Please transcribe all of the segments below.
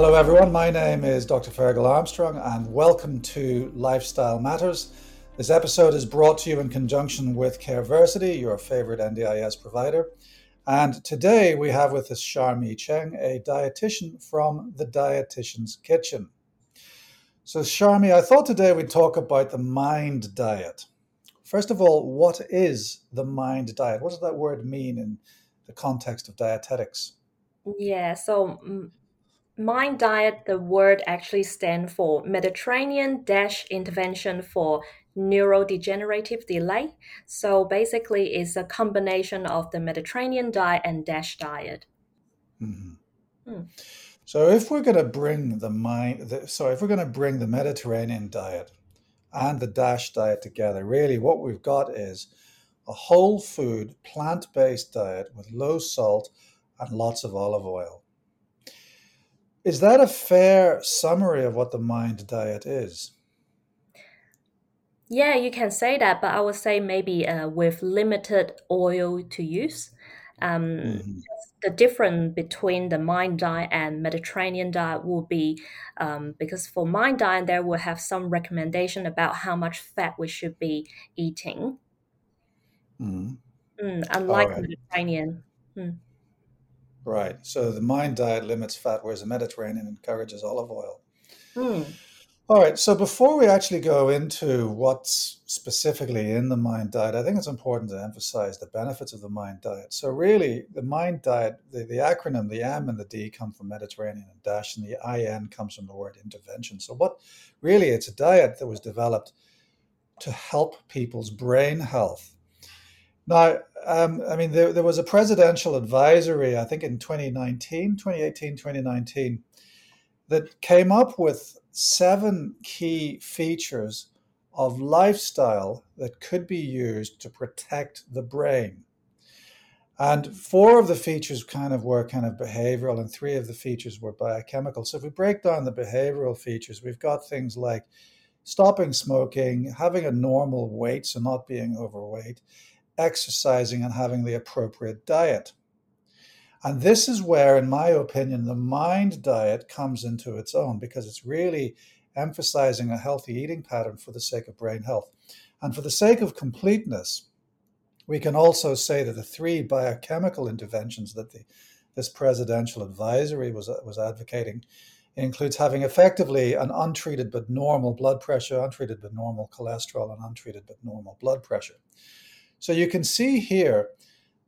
Hello, everyone. My name is Dr. Ferghal Armstrong, and welcome to Lifestyle Matters. This episode is brought to you in conjunction with Careversity, your favorite NDIS provider. And today we have with us Charmmy Cheng, a dietitian from the Dietitian's Kitchen. So, Charmmy, I thought today we'd talk about the mind diet. First of all, what is the mind diet? What does that word mean in the context of dietetics? Yeah, so mm, Mind diet, the word actually stands for Mediterranean dash intervention for neurodegenerative delay. So basically, it's a combination of the Mediterranean diet and DASH diet. Mm-hmm. Hmm. So if we're going to bring the mind, the, sorry, if we're going to bring the Mediterranean diet and the DASH diet together, really what we've got is a whole food, plant-based diet with low salt and lots of olive oil. Is that a fair summary of what the mind diet is? Yeah, you can say that, but I would say maybe uh, with limited oil to use. Um, mm-hmm. The difference between the mind diet and Mediterranean diet will be um, because for mind diet, there will have some recommendation about how much fat we should be eating. Mm-hmm. Mm, unlike right. Mediterranean. Mm. Right. So the mind diet limits fat, whereas the Mediterranean encourages olive oil. Hmm. All right. So before we actually go into what's specifically in the mind diet, I think it's important to emphasize the benefits of the mind diet. So really, the mind diet, the, the acronym, the M and the D come from Mediterranean and Dash, and the IN comes from the word intervention. So what really, it's a diet that was developed to help people's brain health now, um, I mean, there, there was a presidential advisory, I think in 2019, 2018, 2019, that came up with seven key features of lifestyle that could be used to protect the brain. And four of the features kind of were kind of behavioral, and three of the features were biochemical. So if we break down the behavioral features, we've got things like stopping smoking, having a normal weight, so not being overweight, exercising and having the appropriate diet. And this is where, in my opinion, the mind diet comes into its own because it's really emphasizing a healthy eating pattern for the sake of brain health. And for the sake of completeness, we can also say that the three biochemical interventions that the, this presidential advisory was, was advocating includes having effectively an untreated but normal blood pressure, untreated but normal cholesterol, and untreated but normal blood pressure. So you can see here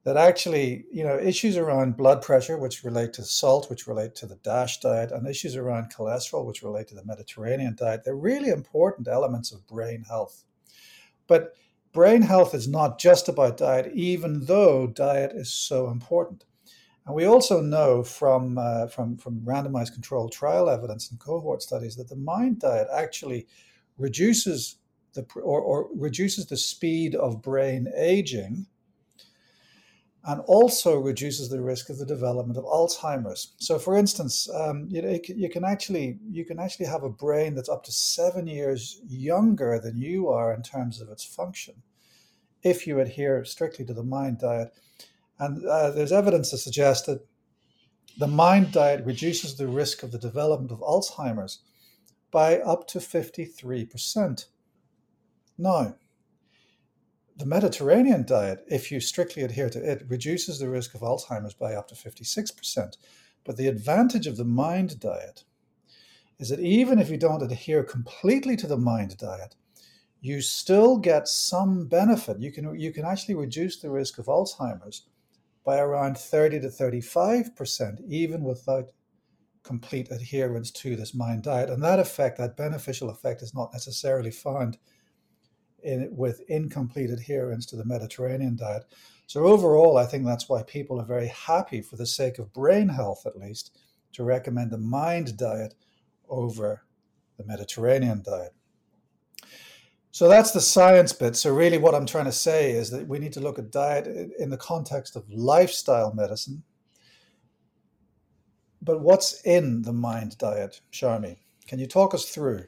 that actually, you know, issues around blood pressure, which relate to salt, which relate to the DASH diet, and issues around cholesterol, which relate to the Mediterranean diet, they're really important elements of brain health. But brain health is not just about diet, even though diet is so important. And we also know from, uh, from, from randomized controlled trial evidence and cohort studies that the mind diet actually reduces the or, or reduces the speed of brain aging and also reduces the risk of the development of Alzheimer's. So, for instance, um, you, know, you can actually you can actually have a brain that's up to seven years younger than you are in terms of its function, if you adhere strictly to the mind diet. And uh, there's evidence to suggest that the mind diet reduces the risk of the development of Alzheimer's by up to 53 percent. Now, the Mediterranean diet, if you strictly adhere to it, reduces the risk of Alzheimer's by up to 56%. But the advantage of the mind diet is that even if you don't adhere completely to the mind diet, you still get some benefit. You can, you can actually reduce the risk of Alzheimer's by around 30 to 35%, even without complete adherence to this mind diet. And that effect, that beneficial effect, is not necessarily found in, with incomplete adherence to the Mediterranean diet. So, overall, I think that's why people are very happy, for the sake of brain health at least, to recommend the mind diet over the Mediterranean diet. So that's the science bit. So, really, what I'm trying to say is that we need to look at diet in the context of lifestyle medicine. But what's in the mind diet, Charmmy? Can you talk us through?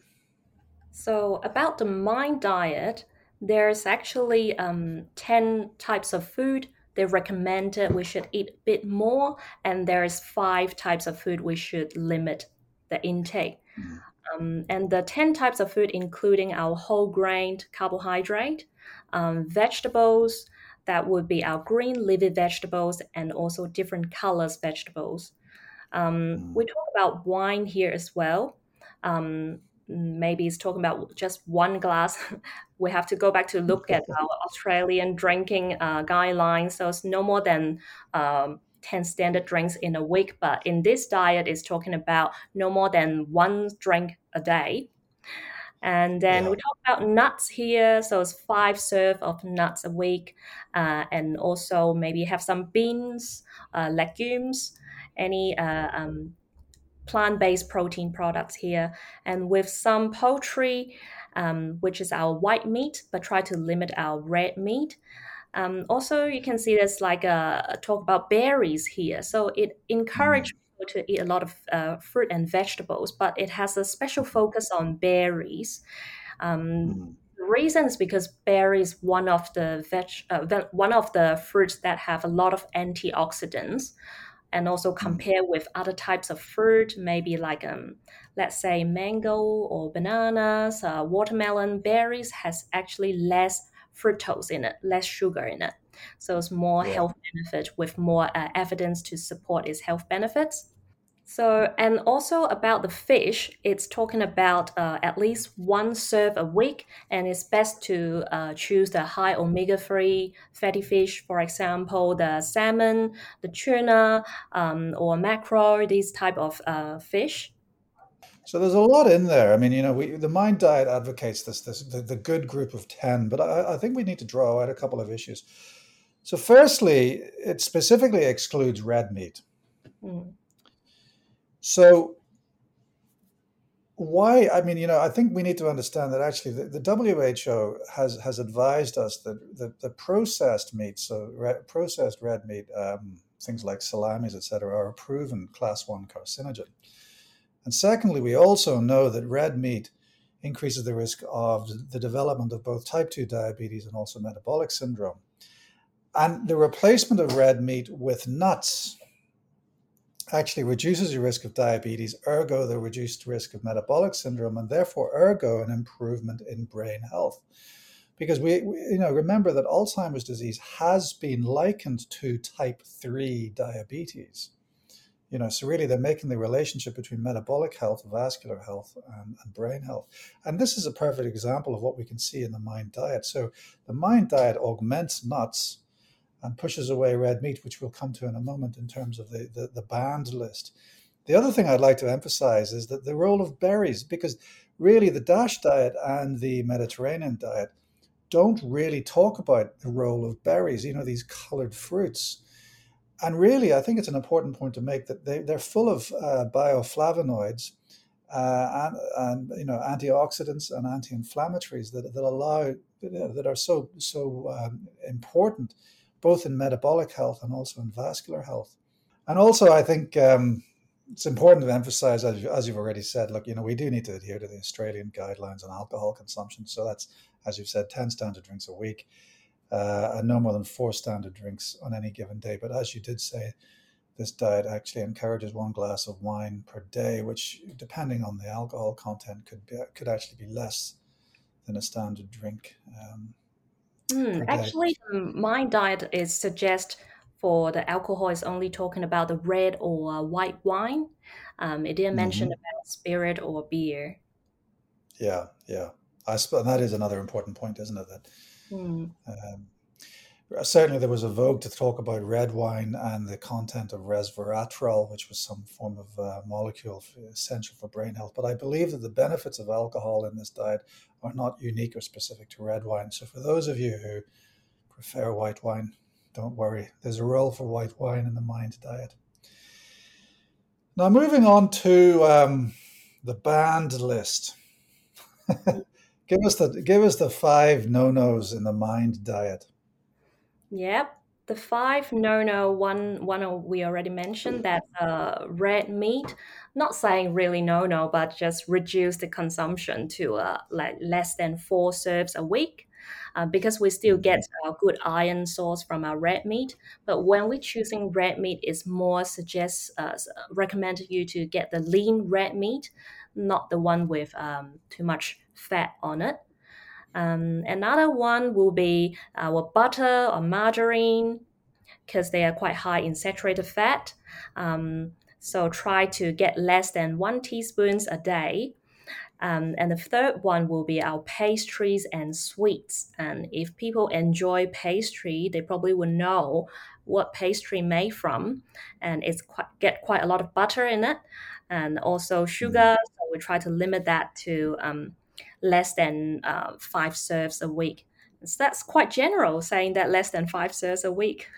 So, about the mind diet, there's actually um, 10 types of food they recommend we should eat a bit more, and there's five types of food we should limit the intake. Um, and the 10 types of food, including our whole grain carbohydrate, um, vegetables, that would be our green leafy vegetables and also different colors vegetables. Um. We talk about wine here as well. Um, maybe it's talking about just one glass. we have to go back to look at our Australian drinking uh, guidelines. So it's no more than um, 10 standard drinks in a week. But in this diet, it's talking about no more than one drink a day. And then yeah. we talk about nuts here. So it's five serve of nuts a week. Uh, and also maybe have some beans, uh, legumes, any uh, um, plant-based protein products here. And with some poultry, um, which is our white meat, but try to limit our red meat. Um, also, you can see there's like a, a, talk about berries here. So it encourages people to eat a lot of uh, fruit and vegetables, but it has a special focus on berries. Um, mm. The reason is because berries one of the veg, uh, one of the fruits that have a lot of antioxidants, and also mm. compare with other types of fruit, maybe like um, let's say mango or bananas, uh, watermelon. Berries has actually less fructose in it, less sugar in it. So it's more yeah. health benefit with more uh, evidence to support its health benefits. So, and also about the fish, it's talking about uh, at least one serve a week, and it's best to uh, choose the high omega 3 fatty fish, for example, the salmon, the tuna, um, or mackerel, these type of uh, fish. So there's a lot in there. I mean, you know, we, the Mind Diet advocates this, this the, the good group of 10, but I, I think we need to draw out a couple of issues. So, firstly, it specifically excludes red meat. Mm. So why i mean you know i think we need to understand that actually the, the who has has advised us that the, the processed meat so re, processed red meat um, things like salamis etc are a proven class 1 carcinogen. And secondly we also know that red meat increases the risk of the development of both type 2 diabetes and also metabolic syndrome. And the replacement of red meat with nuts actually reduces your risk of diabetes, ergo, the reduced risk of metabolic syndrome, and therefore, ergo, an improvement in brain health. Because we, we, you know, remember that Alzheimer's disease has been likened to type 3 diabetes. You know, so really they're making the relationship between metabolic health, vascular health, and, and brain health. And this is a perfect example of what we can see in the mind diet. So the mind diet augments nuts and pushes away red meat, which we'll come to in a moment in terms of the, the, the banned list. The other thing I'd like to emphasize is that the role of berries, because really the DASH diet and the Mediterranean diet don't really talk about the role of berries, you know, these colored fruits. And really, I think it's an important point to make that they, they're full of uh, bioflavonoids uh, and, and, you know antioxidants and anti-inflammatories that, that allow that are so so um, important both in metabolic health and also in vascular health. And also, I think um, it's important to emphasize, as, as you've already said, look, you know, we do need to adhere to the Australian guidelines on alcohol consumption. So that's, as you've said, 10 standard drinks a week uh, and no more than four standard drinks on any given day. But as you did say, this diet actually encourages one glass of wine per day, which, depending on the alcohol content, could be, could actually be less than a standard drink. Um, Mm, actually, um, my diet is suggest for the alcohol is only talking about the red or uh, white wine. Um, it didn't mention hmm about spirit or beer. Yeah, yeah. I suppose that is another important point, isn't it? That Mm. um, certainly there was a vogue to talk about red wine and the content of resveratrol, which was some form of uh, molecule essential for brain health. But I believe that the benefits of alcohol in this diet are not unique or specific to red wine. So for those of you who prefer white wine, don't worry. There's a role for white wine in the mind diet. Now, moving on to um, the banned list. give us the give us the five no nos in the mind diet. Yep. The five no no one one we already mentioned that uh, red meat. Not saying really no no, but just reduce the consumption to uh, like less than four serves a week. uh, because we still get a good iron source from our red meat. But when we're choosing red meat, it's more suggests uh, recommended you to get the lean red meat, not the one with um, too much fat on it. Um, another one will be our butter or margarine because they are quite high in saturated fat. Um, so try to get less than one teaspoons a day. Um, and the third one will be our pastries and sweets. And if people enjoy pastry, they probably will know what pastry made from, and it's quite get quite a lot of butter in it, and also sugar. Mm. So we try to limit that to um, less than uh, five serves a week. So that's quite general, saying that less than five serves a week.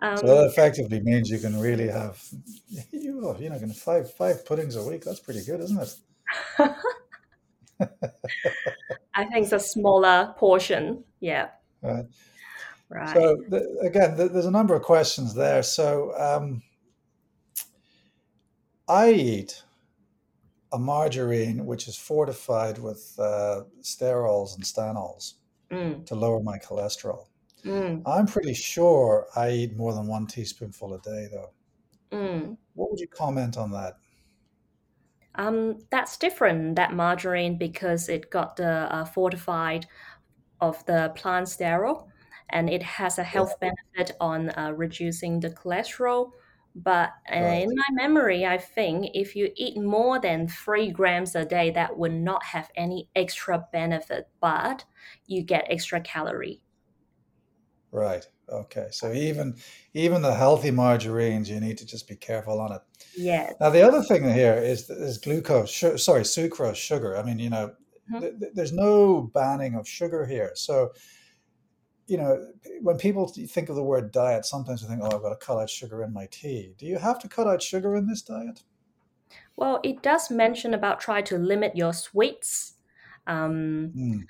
Um, so that effectively means you can really have, you know, you know, five five puddings a week. That's pretty good, isn't it? I think it's a smaller portion. Yeah. Right. Right. So the, again, the, there's a number of questions there. So um, I eat a margarine which is fortified with uh, sterols and stanols mm. to lower my cholesterol. Mm. I'm pretty sure I eat more than one teaspoonful a day, though. Mm. What would you comment on that? Um, that's different, that margarine, because it got the uh, fortified of the plant sterol and it has a health yeah. benefit on uh, reducing the cholesterol. But uh, right. in my memory, I think if you eat more than three grams a day, that would not have any extra benefit, but you get extra calorie. Right. Okay. So even even the healthy margarines, you need to just be careful on it. Yeah. Now the other thing here is is glucose. Sorry, sucrose, sugar. I mean, you know, mm-hmm. th- there's no banning of sugar here. So, you know, when people think of the word diet, sometimes they think, "Oh, I've got to cut out sugar in my tea." Do you have to cut out sugar in this diet? Well, it does mention about try to limit your sweets. Um, mm.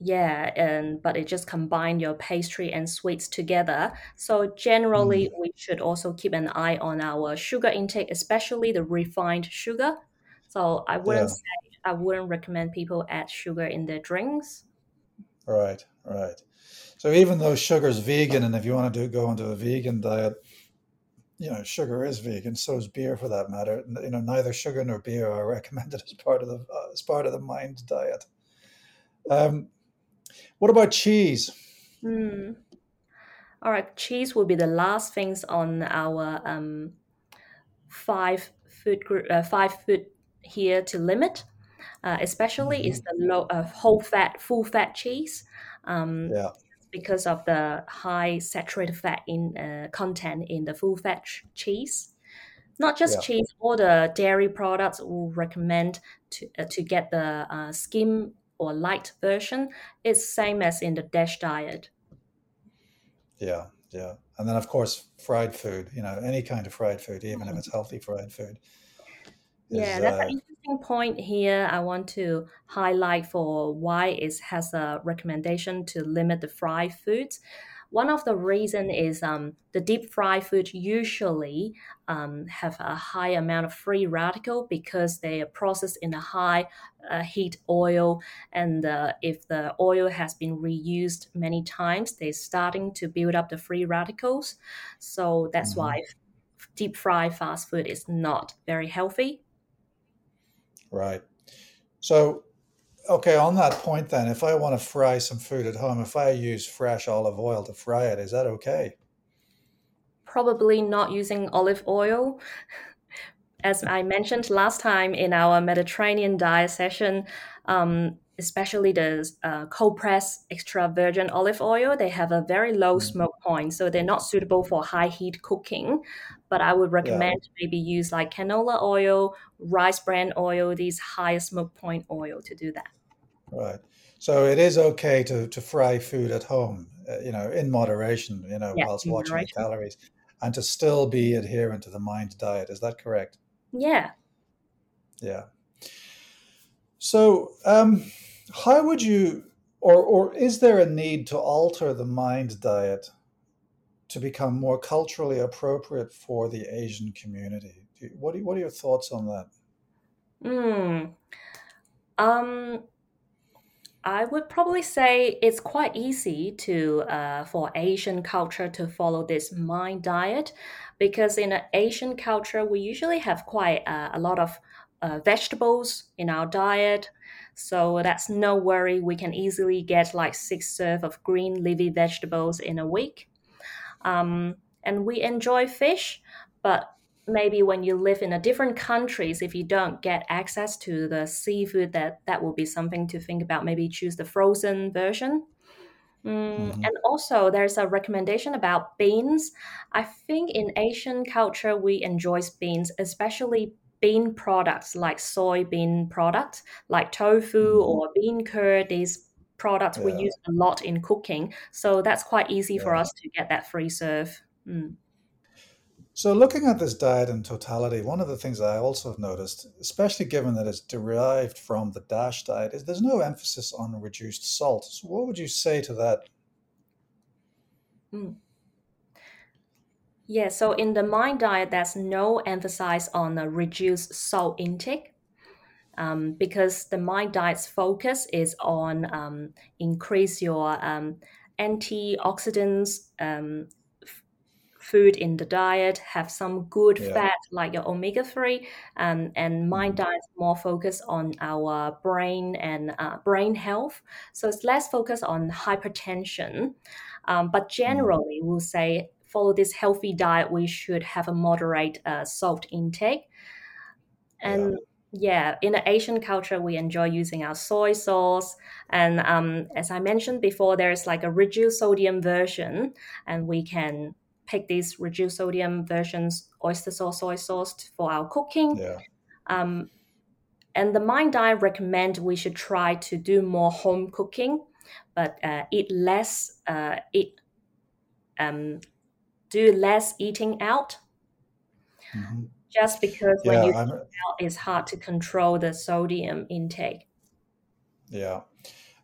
Yeah, and but it just combine your pastry and sweets together. So generally, mm. we should also keep an eye on our sugar intake, especially the refined sugar. So I wouldn't yeah. say I wouldn't recommend people add sugar in their drinks. Right, right. So even though sugar is vegan, and if you want to do go into a vegan diet, you know sugar is vegan. So is beer, for that matter. You know, neither sugar nor beer are recommended as part of the uh, as part of the mind diet. Um, what about cheese? Mm. All right, cheese will be the last things on our um, five food group, uh, five food here to limit. Uh, especially mm-hmm. is the low uh, whole fat, full fat cheese. Um, yeah. Because of the high saturated fat in uh, content in the full fat cheese, not just yeah. cheese, all the dairy products will recommend to uh, to get the uh, skim or light version, it's same as in the DASH diet. Yeah, yeah. And then of course fried food, you know, any kind of fried food, even mm-hmm. if it's healthy fried food. Yeah, that's uh, an interesting point here. I want to highlight for why it has a recommendation to limit the fried foods. One of the reason is um, the deep fried food usually um, have a high amount of free radical because they are processed in a high uh, heat oil, and uh, if the oil has been reused many times, they're starting to build up the free radicals. So that's mm-hmm. why deep fried fast food is not very healthy. Right. So okay, on that point, then, if I want to fry some food at home, if I use fresh olive oil to fry it, is that okay? Probably not using olive oil. As I mentioned last time in our Mediterranean diet session, um, especially the uh, cold pressed extra virgin olive oil, they have a very low mm. smoke point, so they're not suitable for high heat cooking. But I would recommend yeah. maybe use like canola oil, rice bran oil, these higher smoke point oil to do that. Right. So it is okay to, to fry food at home, uh, you know, in moderation, you know, whilst watching moderation. the calories and to still be adherent to the mind diet. Is that correct? Yeah. Yeah. So, um, how would you, or, or is there a need to alter the mind diet to become more culturally appropriate for the Asian community? What, what are your thoughts on that? Hmm. Um, I would probably say it's quite easy to uh, for Asian culture to follow this mind diet because in an Asian culture we usually have quite uh, a lot of uh, vegetables in our diet. So that's no worry. We can easily get like six serve of green leafy vegetables in a week. Um, and we enjoy fish, but maybe when you live in a different countries if you don't get access to the seafood that that will be something to think about maybe choose the frozen version mm, mm-hmm. and also there's a recommendation about beans i think in asian culture we enjoy beans especially bean products like soybean products like tofu mm-hmm. or bean curd these products yeah. we use a lot in cooking so that's quite easy yeah. for us to get that free serve mm. So, looking at this diet in totality, one of the things I also have noticed, especially given that it's derived from the DASH diet, is there's no emphasis on reduced salt. So, what would you say to that? Mm. Yeah, so in the mind diet, there's no emphasis on a reduced salt intake. Um, because the mind diet's focus is on um, increase your um, antioxidants um, food in the diet, have some good yeah. fat like your omega 3. Um, and mind mm-hmm. diet more focused on our brain and uh, brain health. So it's less focused on hypertension. Um, but mm-hmm. generally, mm. we'll say follow this healthy diet, we should have a moderate uh, salt intake. And yeah yeah, in the Asian culture, we enjoy using our soy sauce. And um, as I mentioned before, there's like a reduced sodium version, and we can pick these reduced sodium versions, oyster sauce, soy sauce for our cooking. Yeah. Um, and the Mind Diet recommend we should try to do more home cooking, but uh, eat less, uh, eat, um, do less eating out. Mm-hmm. Just because when yeah, you eat out, it's hard to control the sodium intake. Yeah.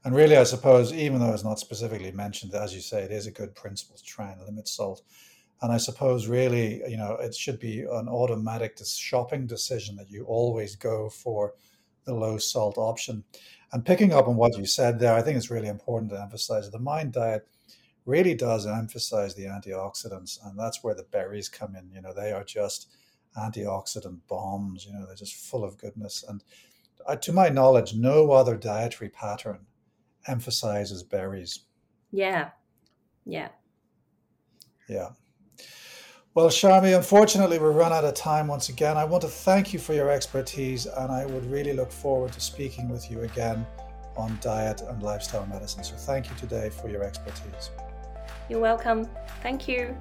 And really, I suppose, even though it's not specifically mentioned, as you say, it is a good principle to try and limit salt. And I suppose really, you know, it should be an automatic shopping decision that you always go for the low salt option. And picking up on what you said there, I think it's really important to emphasize the mind diet really does emphasize the antioxidants, and that's where the berries come in. You know, they are just antioxidant bombs. You know, they're just full of goodness. And uh, to my knowledge, no other dietary pattern emphasizes berries. Yeah, yeah, yeah. Well, Charmmy, unfortunately, we've run out of time once again. I want to thank you for your expertise, and I would really look forward to speaking with you again on diet and lifestyle medicine. So, thank you today for your expertise. You're welcome. Thank you.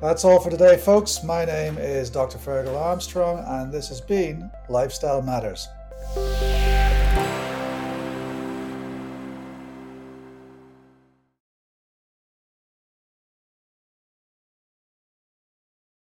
That's all for today, folks. My name is Dr. Ferghal Armstrong, and this has been Lifestyle Matters.